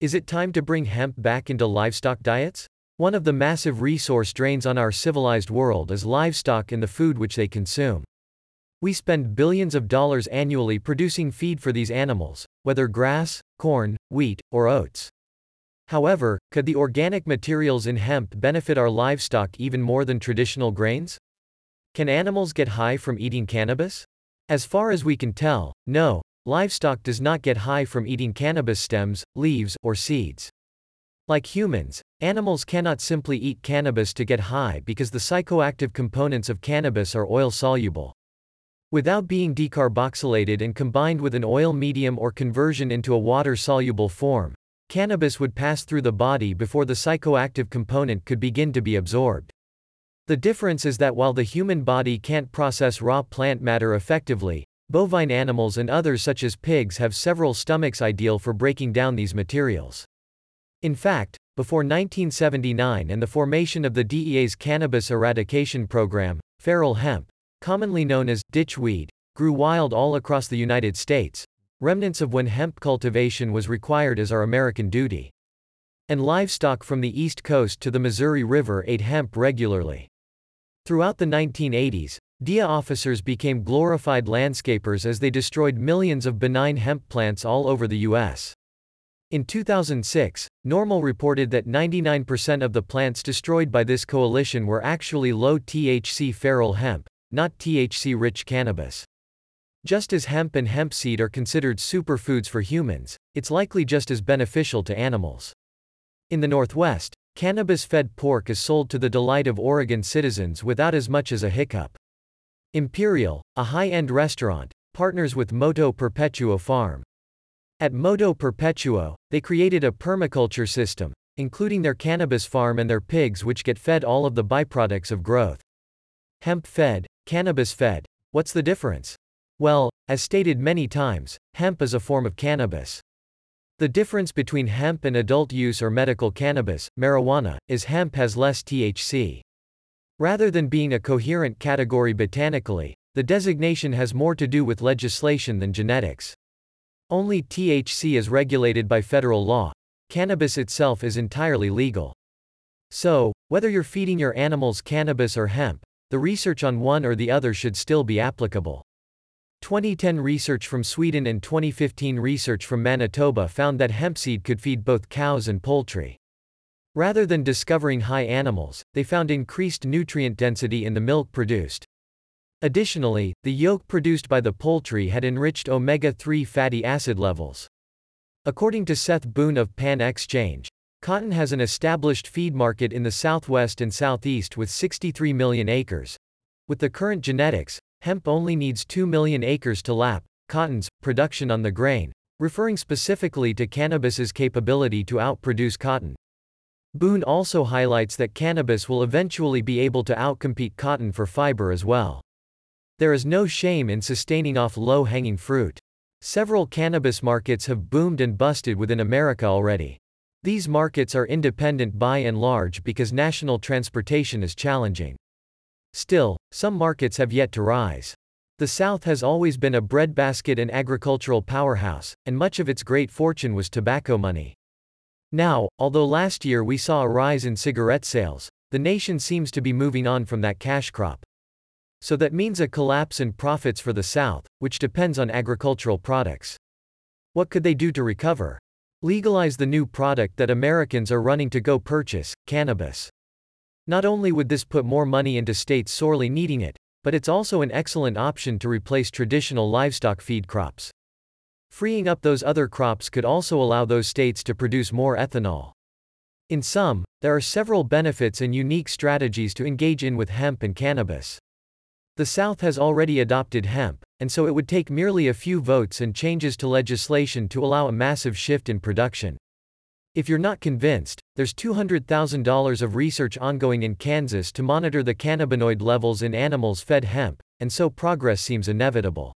Is it time to bring hemp back into livestock diets? One of the massive resource drains on our civilized world is livestock and the food which they consume. We spend billions of dollars annually producing feed for these animals, whether grass, corn, wheat, or oats. However, could the organic materials in hemp benefit our livestock even more than traditional grains? Can animals get high from eating cannabis? As far as we can tell, no, livestock does not get high from eating cannabis stems, leaves, or seeds. Like humans, animals cannot simply eat cannabis to get high because the psychoactive components of cannabis are oil soluble. Without being decarboxylated and combined with an oil medium or conversion into a water soluble form, Cannabis would pass through the body before the psychoactive component could begin to be absorbed. The difference is that while the human body can't process raw plant matter effectively, bovine animals and others such as pigs have several stomachs ideal for breaking down these materials. In fact, before 1979 and the formation of the DEA's cannabis eradication program, feral hemp, commonly known as ditchweed, grew wild all across the United States, remnants of when hemp cultivation was required as our American duty. And livestock from the East Coast to the Missouri River ate hemp regularly. Throughout the 1980s, DEA officers became glorified landscapers as they destroyed millions of benign hemp plants all over the U.S. In 2006, NORML reported that 99% of the plants destroyed by this coalition were actually low THC feral hemp, not THC rich cannabis. Just as hemp and hemp seed are considered superfoods for humans, it's likely just as beneficial to animals. In the Northwest, cannabis fed pork is sold to the delight of Oregon citizens without as much as a hiccup. Imperial, a high end restaurant, partners with Moto Perpetuo Farm. At Moto Perpetuo, they created a permaculture system, including their cannabis farm and their pigs, which get fed all of the byproducts of growth. Hemp fed, cannabis fed. What's the difference? Well, as stated many times, hemp is a form of cannabis. The difference between hemp and adult use or medical cannabis, marijuana, is hemp has less THC. Rather than being a coherent category botanically, the designation has more to do with legislation than genetics. Only THC is regulated by federal law. Cannabis itself is entirely legal. So, whether you're feeding your animals cannabis or hemp, the research on one or the other should still be applicable. 2010 research from Sweden and 2015 research from Manitoba found that hempseed could feed both cows and poultry. Rather than discovering high animals, they found increased nutrient density in the milk produced. Additionally, the yolk produced by the poultry had enriched omega-3 fatty acid levels. According to Seth Boone of PanXchange, cotton has an established feed market in the southwest and southeast with 63 million acres. With the current genetics, Hemp only needs 2 million acres to lap cotton's production on the grain, referring specifically to cannabis's capability to outproduce cotton. Boone also highlights that cannabis will eventually be able to outcompete cotton for fiber as well. There is no shame in sustaining off low hanging fruit. Several cannabis markets have boomed and busted within America already. These markets are independent by and large because national transportation is challenging. Still, some markets have yet to rise. The South has always been a breadbasket and agricultural powerhouse, and much of its great fortune was tobacco money. Now, although last year we saw a rise in cigarette sales, the nation seems to be moving on from that cash crop. So that means a collapse in profits for the South, which depends on agricultural products. What could they do to recover? Legalize the new product that Americans are running to go purchase cannabis. Not only would this put more money into states sorely needing it, but it's also an excellent option to replace traditional livestock feed crops. Freeing up those other crops could also allow those states to produce more ethanol. In sum, there are several benefits and unique strategies to engage in with hemp and cannabis. The South has already adopted hemp, and so it would take merely a few votes and changes to legislation to allow a massive shift in production. If you're not convinced, there's $200,000 of research ongoing in Kansas to monitor the cannabinoid levels in animals fed hemp, and so progress seems inevitable.